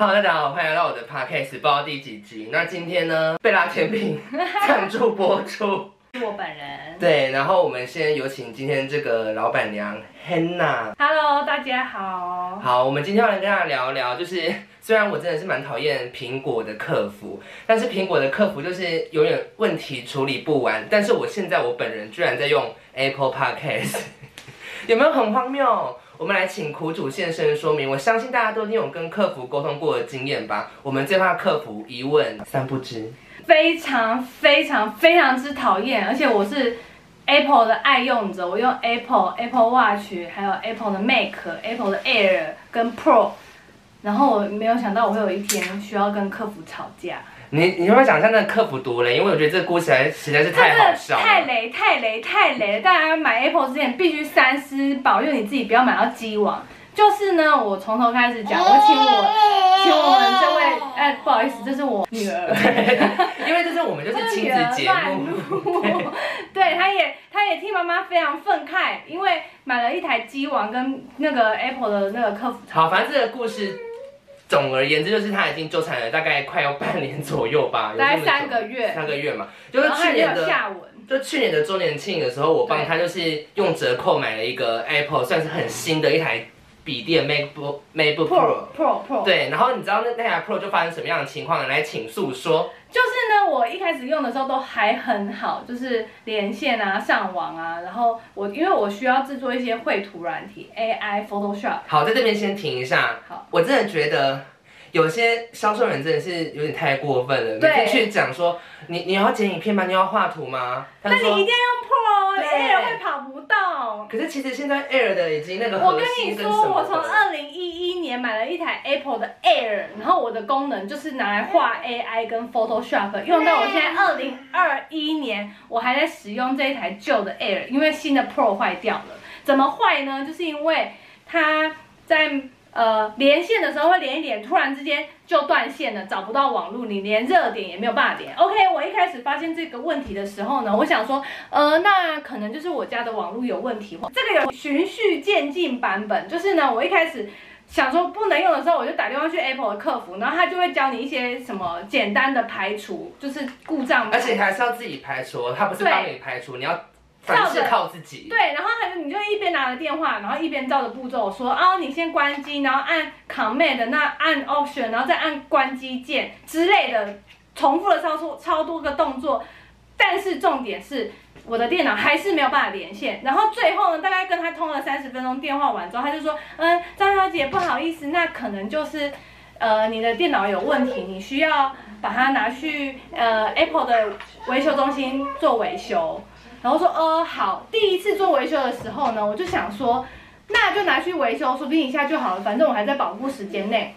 Hello，大家好，欢迎来到我的 podcast，不知道第几集。那今天呢，贝拉甜品 赞助播出，是我本人。对，然后我们先有请今天这个老板娘 Hannah。Hello，大家好。好，我们今天要来跟大家聊聊，就是 虽然我真的是蛮讨厌苹果的客服，但是苹果的客服就是永远问题处理不完。但是我现在我本人居然在用 Apple Podcast，有没有很荒谬？我们来请苦主现身说明。我相信大家都一定有跟客服沟通过的经验吧？我们这怕客服一问三不知，非常非常非常之讨厌。而且我是 Apple 的爱用者，我用 Apple Apple Watch，还有 Apple 的 Mac、Apple 的 Air 跟 Pro，然后我没有想到我会有一天需要跟客服吵架。你你会不会想一下那个客服多雷？因为我觉得这个故事还实在是太好笑了。太雷太雷太雷了！大家买 Apple 之前必须三思，保佑你自己不要买到鸡王。就是呢，我从头开始讲，我请我请我们这位，哎，不好意思，这是我女儿。因为这是我们就是亲子节目。对，她也她也替妈妈非常愤慨，因为买了一台机王跟那个 Apple 的那个客服。好，反正这个故事。总而言之，就是他已经纠缠了大概快要半年左右吧，大概三个月，三个月嘛，就是去年的，就去年的周年庆的时候，我帮他就是用折扣买了一个 Apple，算是很新的一台。笔电 MacBook MacBook Pro Pro Pro 对，然后你知道那那台 Pro 就发生什么样的情况？来，请诉说。就是呢，我一开始用的时候都还很好，就是连线啊、上网啊，然后我因为我需要制作一些绘图软体，AI Photoshop。好，在这边先停一下。好，我真的觉得有些销售人真的是有点太过分了。对。你可以去讲说，你你要剪影片吗？你要画图吗？那你一定要用 Pro，Air 会跑不动。可是其实现在 Air 的已经那个。我跟你说，我从二零一一年买了一台 Apple 的 Air，然后我的功能就是拿来画 AI 跟 Photoshop，用到我现在二零二一年，我还在使用这一台旧的 Air，因为新的 Pro 坏掉了。怎么坏呢？就是因为它在。呃，连线的时候会连一连，突然之间就断线了，找不到网络，你连热点也没有办法连。OK，我一开始发现这个问题的时候呢，我想说，呃，那可能就是我家的网络有问题。这个有循序渐进版本，就是呢，我一开始想说不能用的时候，我就打电话去 Apple 的客服，然后他就会教你一些什么简单的排除，就是故障，而且还是要自己排除，他不是帮你排除，你要。照着靠自己，对，然后他就你就一边拿着电话，然后一边照着步骤说啊，你先关机，然后按 Command，那按 Option，然后再按关机键之类的，重复了超多超多个动作，但是重点是我的电脑还是没有办法连线，然后最后呢，大概跟他通了三十分钟电话完之后，他就说，嗯，张小姐不好意思，那可能就是呃你的电脑有问题，你需要把它拿去呃 Apple 的维修中心做维修。然后说，呃，好，第一次做维修的时候呢，我就想说，那就拿去维修，说不定一下就好了，反正我还在保护时间内。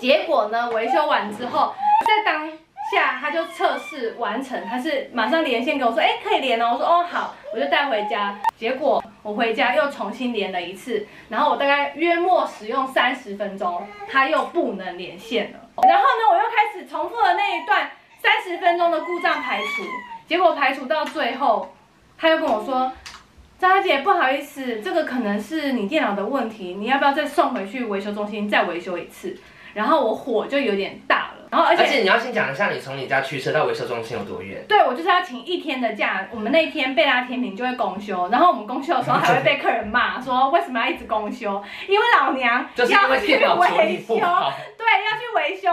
结果呢，维修完之后，在当下他就测试完成，他是马上连线跟我说，哎，可以连了。我说，哦，好，我就带回家。结果我回家又重新连了一次，然后我大概约莫使用三十分钟，他又不能连线了。然后呢，我又开始重复了那一段三十分钟的故障排除，结果排除到最后。他又跟我说：“张小姐，不好意思，这个可能是你电脑的问题，你要不要再送回去维修中心再维修一次？”然后我火就有点大了。然后而且，而且你要先讲一下，你从你家驱车到维修中心有多远？对，我就是要请一天的假。我们那一天贝拉甜品就会公休，然后我们公休的时候还会被客人骂说为什么要一直公休？因为老娘要去维修，对，要去维修。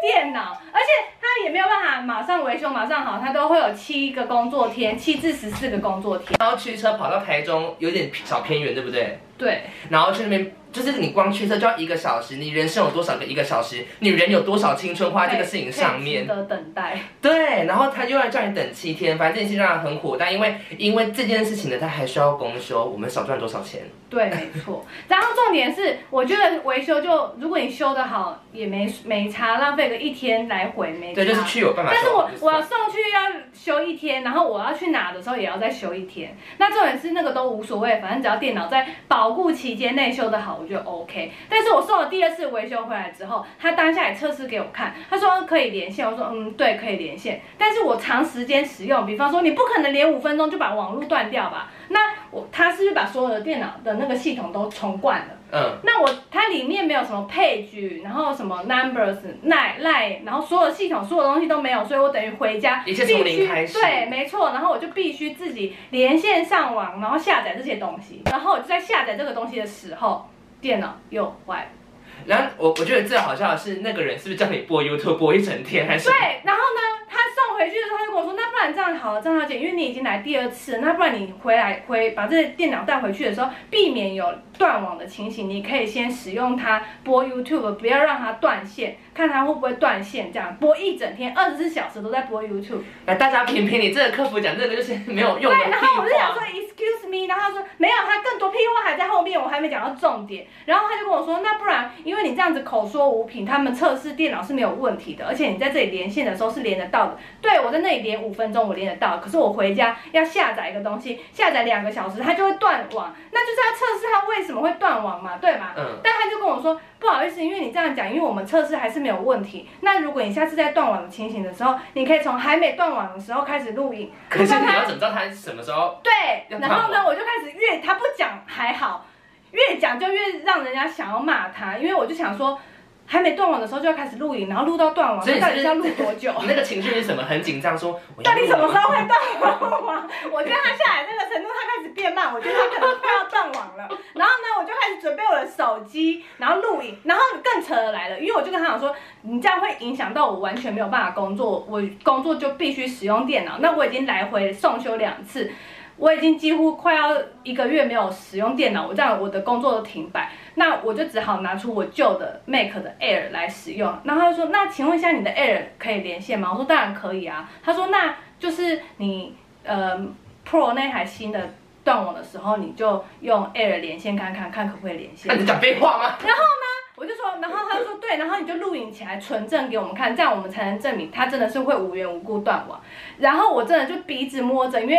电脑，而且他也没有办法马上维修，马上好，他都会有七个工作天，七至十四个工作天。然后驱车跑到台中，有点小偏远，对不对？对。然后去那边。就是你光驱车就要一个小时，你人生有多少个一个小时？女人有多少青春花在这个事情上面？的等待。对，然后他又要叫你等七天，反正这件事让他很火。但因为因为这件事情呢，他还需要公休，我们少赚多少钱？对，没错。然后重点是，我觉得维修就如果你修得好，也没没差，浪费个一天来回没差。对，就是去有办法。但是我我要送去要修一天，然后我要去拿的时候也要再修一天。那重点是那个都无所谓，反正只要电脑在保固期间内修得好，我就 OK。但是我送了第二次维修回来之后，他当下也测试给我看，他说可以连线，我说嗯对，可以连线。但是我长时间使用，比方说你不可能连五分钟就把网络断掉吧？那我他是不是把所有的电脑的那个系统都重灌了？嗯，那我它里面没有什么 page，然后什么 numbers、line、line，然后所有系统所有东西都没有，所以我等于回家一切从零开始。对，没错，然后我就必须自己连线上网，然后下载这些东西，然后我就在下载这个东西的时候，电脑又坏。然后我我觉得最好笑的是，那个人是不是叫你播 YouTube 播一整天还是？对，然后呢，他送回去的时候，我说，那不然这样好了，张小姐，因为你已经来第二次，那不然你回来回把这电脑带回去的时候，避免有断网的情形，你可以先使用它播 YouTube，不要让它断线，看它会不会断线，这样播一整天，二十四小时都在播 YouTube。来，大家评评你这个客服讲这个就是没有用的。对，然后我就想说，Excuse me，然后他说没有，他更多屁话还在后面，我还没讲到重点。然后他就跟我说，那不然，因为你这样子口说无凭，他们测试电脑是没有问题的，而且你在这里连线的时候是连得到的。对，我在那里连五分钟，我连得到，可是我回家要下载一个东西，下载两个小时，它就会断网，那就是要测试它为什么会断网嘛，对吗？嗯。但他就跟我说，不好意思，因为你这样讲，因为我们测试还是没有问题。那如果你下次在断网的情形的时候，你可以从还没断网的时候开始录影。可是你要怎么知道它什么时候？对，然后呢，我就开始越他不讲还好，越讲就越让人家想要骂他，因为我就想说。还没断网的时候就要开始录影，然后录到断网，那到底是要录多久？你那个情绪是什么？很紧张，说到底什么时候会断网？我觉得他下来那个程度，他开始变慢，我觉得他可能快要断网了。然后呢，我就开始准备我的手机，然后录影，然后更扯的来了，因为我就跟他讲说，你这样会影响到我完全没有办法工作，我工作就必须使用电脑。那我已经来回送修两次。我已经几乎快要一个月没有使用电脑，我这样我的工作都停摆，那我就只好拿出我旧的 Mac 的 Air 来使用。然后他就说：“那请问一下，你的 Air 可以连线吗？”我说：“当然可以啊。”他说：“那就是你呃 Pro 那台新的断网的时候，你就用 Air 连线看看，看可不可以连线。”那你讲废话吗？然后呢，我就说，然后他就说：“对，然后你就录影起来存证给我们看，这样我们才能证明它真的是会无缘无故断网。”然后我真的就鼻子摸着，因为。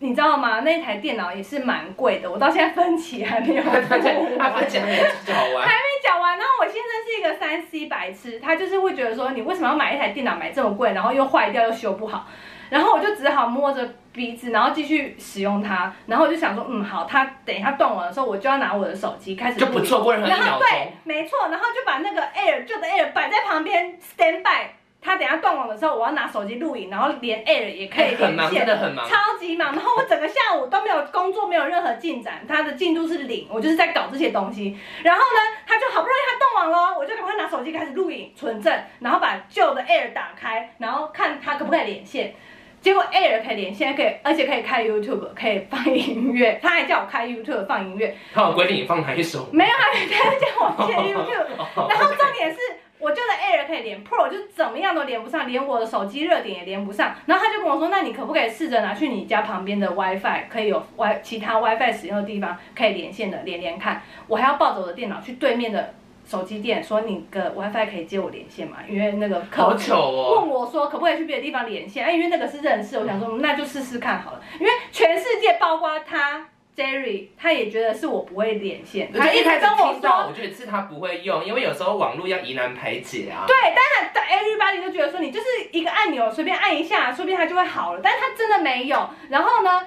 你知道吗？那台电脑也是蛮贵的，我到现在分期还没有 付完，还没讲完。然后我先生是一个三 C 白痴，他就是会觉得说，你为什么要买一台电脑买这么贵，然后又坏掉又修不好？然后我就只好摸着鼻子，然后继续使用它。然后我就想说，嗯，好，他等一下断网的时候，我就要拿我的手机开始。就不错过任何一秒钟。然后对，没错，然后就把那个 Air 旧的 Air 摆在旁边 stand by。他等下断网的时候，我要拿手机录影，然后连 Air 也可以连线，很忙，真的很忙，超级忙。然后我整个下午都没有工作，没有任何进展，他的进度是零，我就是在搞这些东西。然后呢，他就好不容易他断网了，我就赶快拿手机开始录影存证，然后把旧的 Air 打开，然后看他可不可以连线。结果 Air 可以连线，可以而且可以开 YouTube，可以放音乐。他还叫我开 YouTube 放音乐。他有规定你放哪一首？没有，他叫我开 YouTube。然后重点是。我就的 Air 可以连 Pro 就怎么样都连不上，连我的手机热点也连不上。然后他就跟我说：“那你可不可以试着拿去你家旁边的 WiFi，可以有 Wi 其他 WiFi 使用的地方可以连线的，连连看。”我还要抱着我的电脑去对面的手机店，说：“你的 WiFi 可以接我连线吗？”因为那个客服问我说：“可不可以去别的地方连线？”哎，因为那个是认识，我想说那就试试看好了。因为全世界包括他。Jerry 他也觉得是我不会连线，他一直跟我说，我觉得是他不会用，因为有时候网络要疑难排解啊。对，但他 everybody 就觉得说你就是一个按钮，随便按一下，说不定它就会好了，但是他真的没有。然后呢，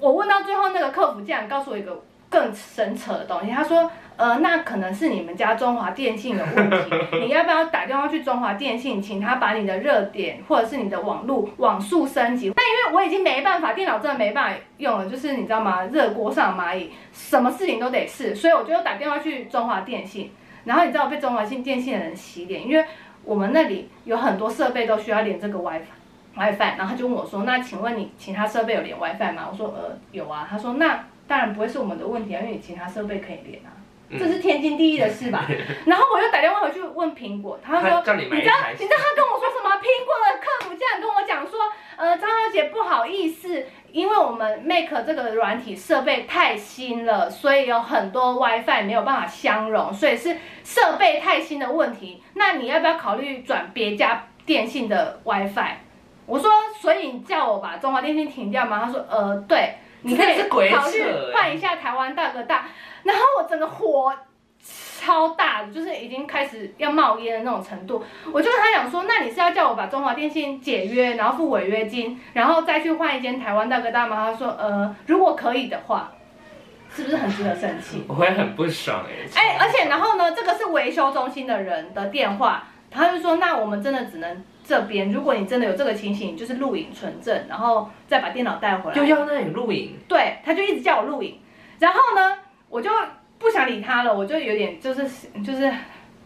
我问到最后，那个客服竟然告诉我一个更神扯的东西，他说。呃，那可能是你们家中华电信有问题，你要不要打电话去中华电信，请他把你的热点或者是你的网络网速升级？但因为我已经没办法，电脑真的没办法用了，就是你知道吗？热锅上蚂蚁，什么事情都得试，所以我就打电话去中华电信，然后你知道我被中华信电信的人洗脸，因为我们那里有很多设备都需要连这个 WiFi WiFi，然后他就问我说，那请问你其他设备有连 WiFi 吗？我说呃有啊，他说那当然不会是我们的问题啊，因为你其他设备可以连啊。这是天经地义的事吧？然后我又打电话回去问苹果，他说你，你知道你知道他跟我说什么？苹果的客服竟然跟我讲说，呃，张小姐不好意思，因为我们 Make 这个软体设备太新了，所以有很多 WiFi 没有办法相容，所以是设备太新的问题。那你要不要考虑转别家电信的 WiFi？我说，所以你叫我把中华电信停掉吗？他说，呃，对，你可以考虑换一下台湾大哥大。然后我整个火超大的，就是已经开始要冒烟的那种程度。我就跟他讲说，那你是要叫我把中华电信解约，然后付违约金，然后再去换一间台湾大哥大吗？他说，呃，如果可以的话。是不是很值得生气？我会很不爽哎、欸。哎、欸，而且然后呢，这个是维修中心的人的电话，他就说，那我们真的只能这边，如果你真的有这个情形，就是录影存证，然后再把电脑带回来。就要那里录影？对，他就一直叫我录影，然后呢，我就不想理他了，我就有点就是就是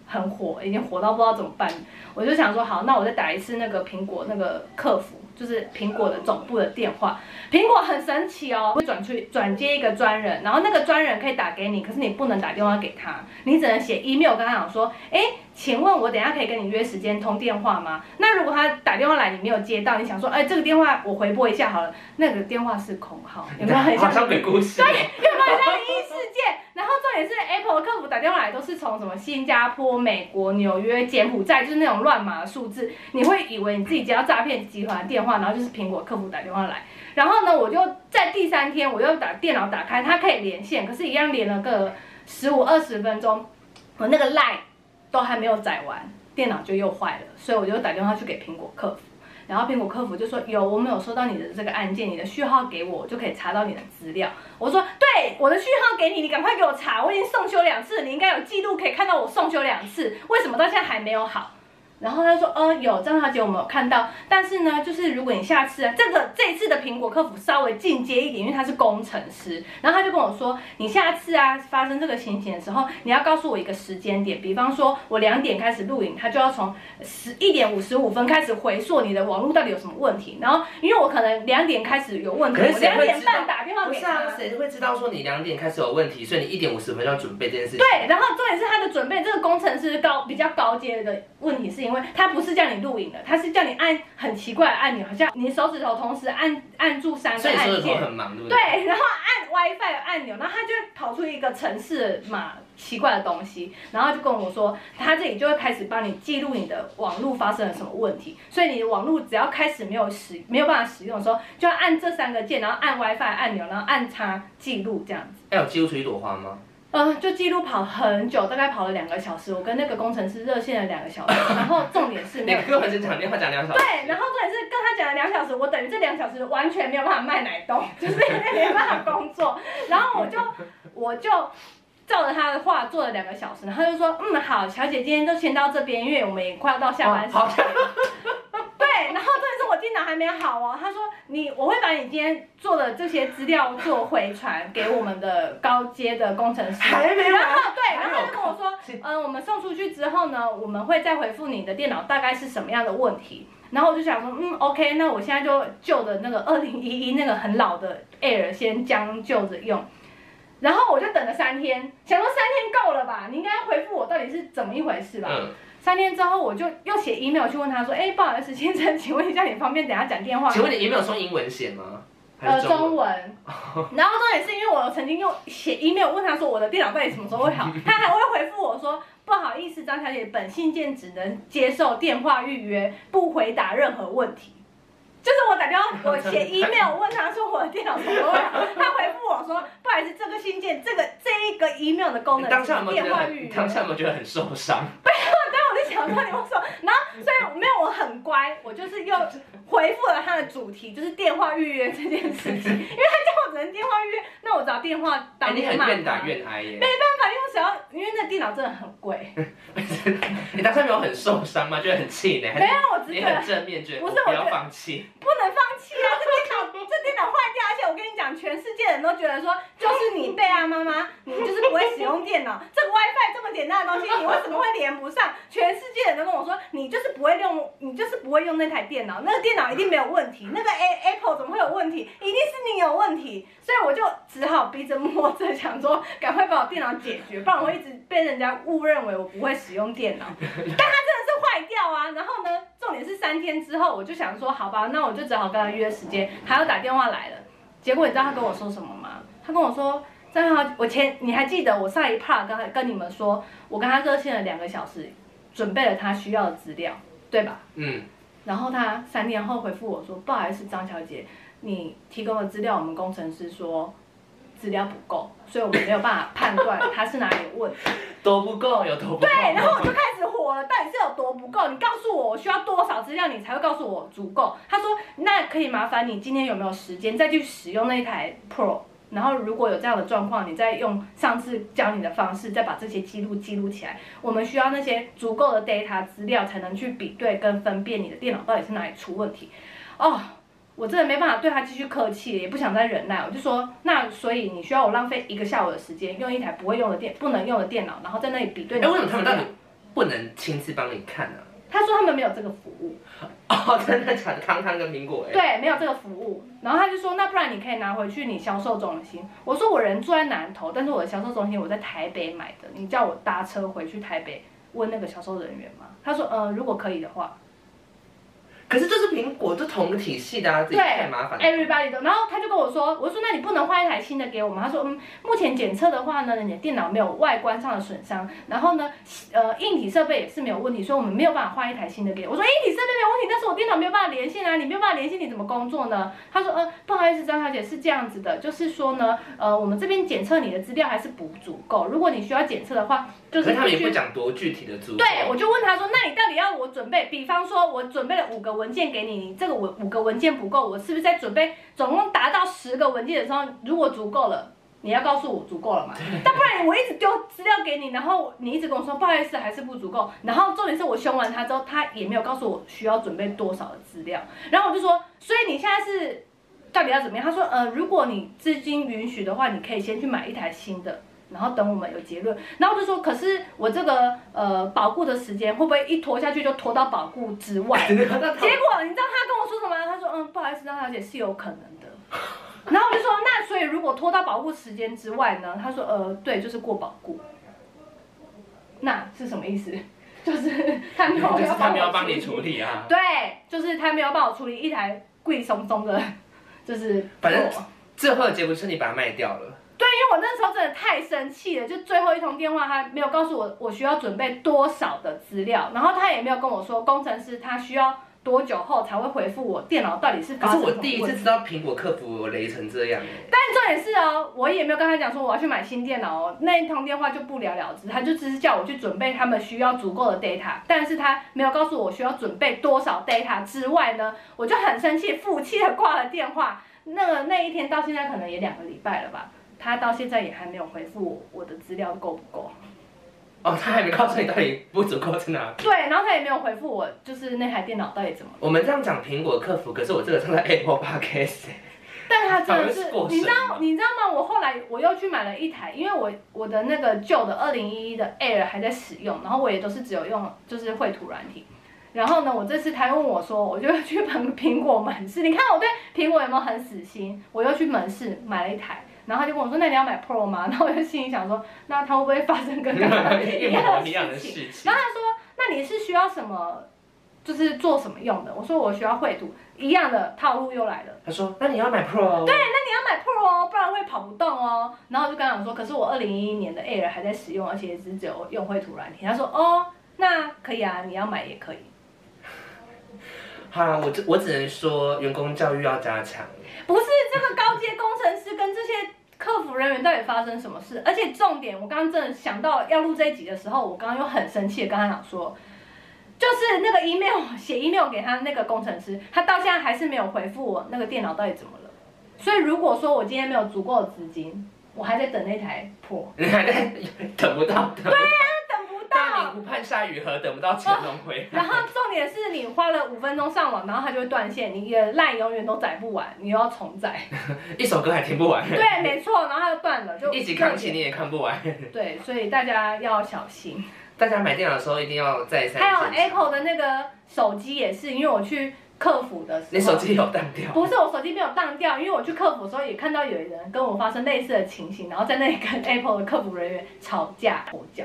很火，已经火到不知道怎么办。我就想说，好，那我再打一次那个苹果那个客服。就是苹果的总部的电话，苹果很神奇哦，会转去转接一个专人，然后那个专人可以打给你，可是你不能打电话给他，你只能写 email 跟他讲说，哎，请问我等下可以跟你约时间通电话吗？那如果他打电话来你没有接到，你想说，哎，这个电话我回拨一下好了，那个电话是空号，有没有很像鬼故事？对，有没有很像灵异每次？Apple 客服打电话来都是从什么新加坡、美国、纽约、柬埔寨，就是那种乱码的数字，你会以为你自己接到诈骗集团电话，然后就是苹果客服打电话来。然后呢，我就在第三天，我又把电脑打开，它可以连线，可是，一样连了个十五二十分钟，我那个 line 都还没有载完，电脑就又坏了，所以我就打电话去给苹果客服。然后苹果客服就说有，我们有收到你的这个案件，你的序号给我，我就可以查到你的资料。我说对，我的序号给你，你赶快给我查，我已经送修两次，你应该有记录可以看到我送修两次，为什么到现在还没有好？然后他说，哦，有张小姐，我们有看到，但是呢，就是如果你下次啊，这个这一次的苹果客服稍微进阶一点，因为他是工程师，然后他就跟我说，你下次啊发生这个情形的时候，你要告诉我一个时间点，比方说我两点开始录影，他就要从十一点五十五分开始回溯你的网络到底有什么问题，然后因为我可能两点开始有问题，我两点半打电话给他，不是啊，谁会知道说你两点开始有问题，所以你一点五十分就要准备这件事情？对，然后重点是他的准备，这个工程师高比较高阶的问题是因为他不是叫你录影的，他是叫你按很奇怪的按钮，好像你手指头同时按按住三个按键。所以手很忙，对不对？对，然后按 WiFi 的按钮，然后它就跑出一个城市码奇怪的东西，然后就跟我说，他这里就会开始帮你记录你的网络发生了什么问题，所以你的网络只要开始没有使没有办法使用的时候，就要按这三个键，然后按 WiFi 按钮，然后按它记录这样子。哎，有记录出一朵花吗？就记录跑很久，大概跑了两个小时。我跟那个工程师热线了两个小时，然后重点是那个工程师讲电话讲两小时。对，然后重点是跟他讲了两小时，我等于这两小时完全没有办法卖奶冻，就是 没办法工作。然后我就我就照着他的话做了两个小时，然后他就说，嗯，好，小姐今天就先到这边，因为我们也快要到下班时间。对，然后重点是我电脑还没好哦。他说你，我会把你今天做的这些资料做回传给我们的高阶的工程师。还没有。然后对，然后他就跟我说，嗯、呃，我们送出去之后呢，我们会再回复你的电脑大概是什么样的问题。然后我就想说，嗯，OK，那我现在就旧的那个二零一一那个很老的 Air 先将就着用。然后我就等了三天，想说三天够了吧？你应该回复我到底是怎么一回事吧？嗯三天之后，我就又写 email 去问他说：“哎，不好意思，先生，请问一下，你方便等下讲电话？”请问你 email 说英文写吗？呃，中文。然后重点是因为我曾经用写 email 问他说：“我的电脑到底什么时候会好？”他还会回复我说：“不好意思，张小姐，本信件只能接受电话预约，不回答任何问题。”就是我打电话，我写 email 问他说我的电脑什么时候会好，他回复我说：“不好意思，这个信件，这个这一个 email 的功能是电话预约。”当下有没有觉得很受伤？想说你为什么？然后所以没有，我很乖，我就是又回复了他的主题，就是电话预约这件事情，因为他叫我只能电话预约，那我找电话当面骂他。欸、你很愿打愿挨耶。没办法，因为我想要，因为那电脑真的很贵。你当时没有很受伤吗？觉得很气馁？没有，我只是很正面觉得不是我不要放弃。不能放弃啊！这电脑这电脑坏掉，而且我跟你讲，全世界人都觉得说，就是你贝啊妈妈，你就是不会使用电脑。这个 WiFi 这么简单的东西，你为什么会连不上？全世界人都跟我说，你就是不会用，你就是不会用那台电脑，那个电脑一定没有问题。那个 A Apple 怎么会有问题？一定是你有问题。所以我就只好逼着摸着，想说赶快把我电脑解决，不然我会一直被人家误认为我不会使用电脑。但它真的是坏掉啊！然后呢，重点是三天之后，我就想说，好吧，那我就只好跟他约时间。他要打电话来了，结果你知道他跟我说什么吗？他跟我说，正好我前你还记得我上一 part 刚才跟你们说，我跟他热线了两个小时，准备了他需要的资料，对吧？嗯。然后他三天后回复我说，不好意思，张小姐。你提供的资料，我们工程师说资料不够，所以我们没有办法判断他是哪里有问题。多不够，有多不够？对，然后我就开始火了，到底是有多不够？你告诉我，我需要多少资料，你才会告诉我足够？他说，那可以麻烦你今天有没有时间再去使用那台 Pro 然后如果有这样的状况，你再用上次教你的方式，再把这些记录记录起来。我们需要那些足够的 data 资料，才能去比对跟分辨你的电脑到底是哪里出问题。哦，我真的没办法对他继续客气，也不想再忍耐，我就说，那所以你需要我浪费一个下午的时间，用一台不会用的电、不能用的电脑，然后在那里比对。哎，为什么他们到底不能亲自帮你看呢、啊？他说他们没有这个服务。哦，真的假的？康康跟苹果哎。对，没有这个服务。然后他就说，那不然你可以拿回去你销售中心。我说我人住在南投，但是我的销售中心我在台北买的，你叫我搭车回去台北问那个销售人员吗？他说，嗯、呃，如果可以的话。可是这是苹果，这同个体系的啊，这太麻烦了。Everybody 都，然后他就跟我说，我说那你不能换一台新的给我吗？他说，嗯，目前检测的话呢，你的电脑没有外观上的损伤，然后呢，呃，硬体设备也是没有问题，所以我们没有办法换一台新的给我。我说硬体设备没有问题，但是我电脑没有办法连线啊，你没有办法连线，你怎么工作呢？他说，呃，不好意思，张小姐是这样子的，就是说呢，呃，我们这边检测你的资料还是不足够，如果你需要检测的话，就是他们也不讲多具体的足够。对，我就问他说，那你到底要我准备？比方说，我准备了五个文件给你，你这个五五个文件不够，我是不是在准备总共达到十个文件的时候，如果足够了，你要告诉我足够了嘛？但不然我一直丢资料给你，然后你一直跟我说不好意思，还是不足够。然后重点是我凶完他之后，他也没有告诉我需要准备多少的资料。然后我就说，所以你现在是到底要怎么样？他说，呃，如果你资金允许的话，你可以先去买一台新的。然后等我们有结论，然后我就说，可是我这个呃保固的时间会不会一拖下去就拖到保固之外？结果你知道他跟我说什么？他说，嗯，不好意思，张小姐是有可能的。然后我就说，那所以如果拖到保护时间之外呢？他说，呃，对，就是过保固。那是什么意思？就是他没有要他没有帮你处理啊？对，就是他没有帮我处理一台贵松松的，就是反正最后的结果是你把它卖掉了。对，因为我那时候真的太生气了，就最后一通电话，他没有告诉我我需要准备多少的资料，然后他也没有跟我说工程师他需要多久后才会回复我电脑到底是发生什么。可是我第一次知道苹果客服雷成这样。但重点是哦，我也没有跟他讲说我要去买新电脑哦，那一通电话就不了了之，他就只是叫我去准备他们需要足够的 data，但是他没有告诉我需要准备多少 data 之外呢，我就很生气，负气的挂了电话。那个那一天到现在可能也两个礼拜了吧。他到现在也还没有回复我，我的资料够不够？哦，他还没告诉你到底不足够在哪？对，然后他也没有回复我，就是那台电脑到底怎么？我们这样讲苹果客服，可是我这个正在 Apple Podcast。但他真的是，你知道你知道吗？我后来我又去买了一台，因为我我的那个旧的二零一一的 Air 还在使用，然后我也都是只有用就是绘图软体。然后呢，我这次他问我说，我就去苹 苹果门市，你看我对苹果有没有很死心？我又去门市买了一台。然后他就跟我说：“那你要买 Pro 吗？” 然后我就心里想说：“那他会不会发生跟刚刚 一样的事情？”然后他说：“那你是需要什么？就是做什么用的？”我说：“我需要绘图。”一样的套路又来了。他说：“那你要买 Pro。”对，那你要买 Pro 哦，不然会跑不动哦。然后我就跟他讲说：“可是我二零一一年的 Air 还在使用，而且也只有用绘图软体。”他说：“哦，那可以啊，你要买也可以。”好啊，我只我只能说，员工教育要加强。不是这个高阶工程师跟这些。客服人员到底发生什么事？而且重点，我刚刚真的想到要录这一集的时候，我刚刚又很生气的跟他讲说，就是那个 email 写 email 给他那个工程师，他到现在还是没有回复我那个电脑到底怎么了。所以如果说我今天没有足够的资金，我还在等那台破，你还在等不到？对呀、啊。当你不盼下雨荷，等不到乾隆回来。然后重点是你花了五分钟上网，然后它就会断线，你的 LINE 永远都载不完，你又要重载。一首歌还听不完。对，没错，然后它就断了，就一集康熙你也看不完。对，所以大家要小心。大家买电脑的时候一定要再三。还有 Apple 的那个手机也是，因为我去客服的时候，你手机有当掉？不是，我手机没有当掉，因为我去客服的时候也看到有人跟我发生类似的情形，然后在那里跟 Apple 的客服人员吵架吼叫。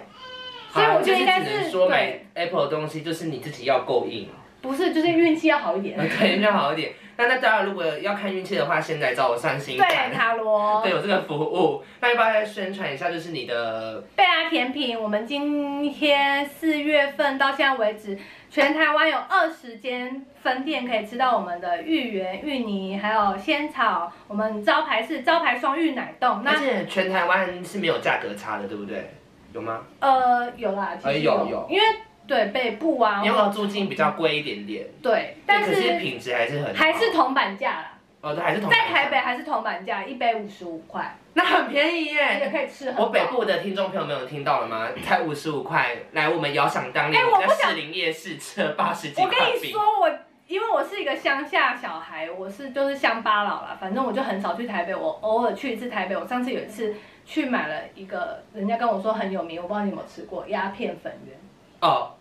所以我觉得应该是说买 Apple 的东西，就是你自己要够硬。不是，就是运气要好一点。对，运气要好一点。那那当然，如果要看运气的话，现在找我算星盘。对，塔罗。对，有这个服务。那要不要再宣传一下？就是你的贝拉甜品，我们今天四月份到现在为止，全台湾有二十间分店可以吃到我们的芋圆、芋泥，还有仙草。我们招牌是招牌双芋奶冻。而且全台湾是没有价格差的，对不对？有吗？呃，有啦，其实有，有有，因为对北部啊，因为租金比较贵一点点。对，但是品质还是很，还是铜板价啦。哦，对，还是铜板价。在台北还是铜板价，一杯五十五块，那很便宜耶，也可以吃很饱。我北部的听众朋友们有听到了吗？才五十五块，来，我们遥想当年，哎我们在我不想士林夜市吃了八十几块。我跟你说，我因为我是一个乡下小孩，我是就是乡巴佬啦，反正我就很少去台北，我偶尔去一次台北。我上次有一次去买了一个，人家跟我说很有名，我不知道你有没有吃过鸦片粉圆。哦，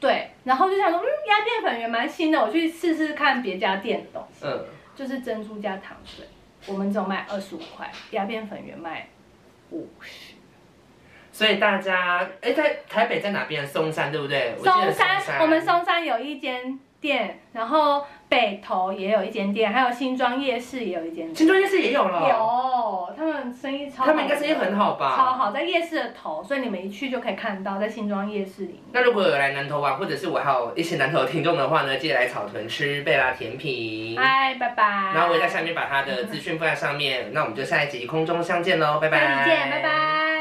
对，然后就想说，嗯，鸦片粉圆蛮新的，我去试试看别家店的东西。嗯，就是珍珠加糖水，我们只有卖二十五块，鸦片粉圆卖五十。所以大家，哎，在台北在哪边？松山对不对？松山，我们松山有一间店，然后北投也有一间店，还有新庄夜市也有一间店。新庄夜市也有了。有，他们生意超好。他们应该生意很好吧？超好，在夜市的头，所以你们一去就可以看到，在新庄夜市里面。那如果有来南投玩，或者是我还有一些南投的听众的话呢，记得来草屯吃贝拉甜品。嗨，拜拜。然后我会在下面把他的资讯放在上面，那我们就下一集空中相见喽，拜拜。下集见，拜拜。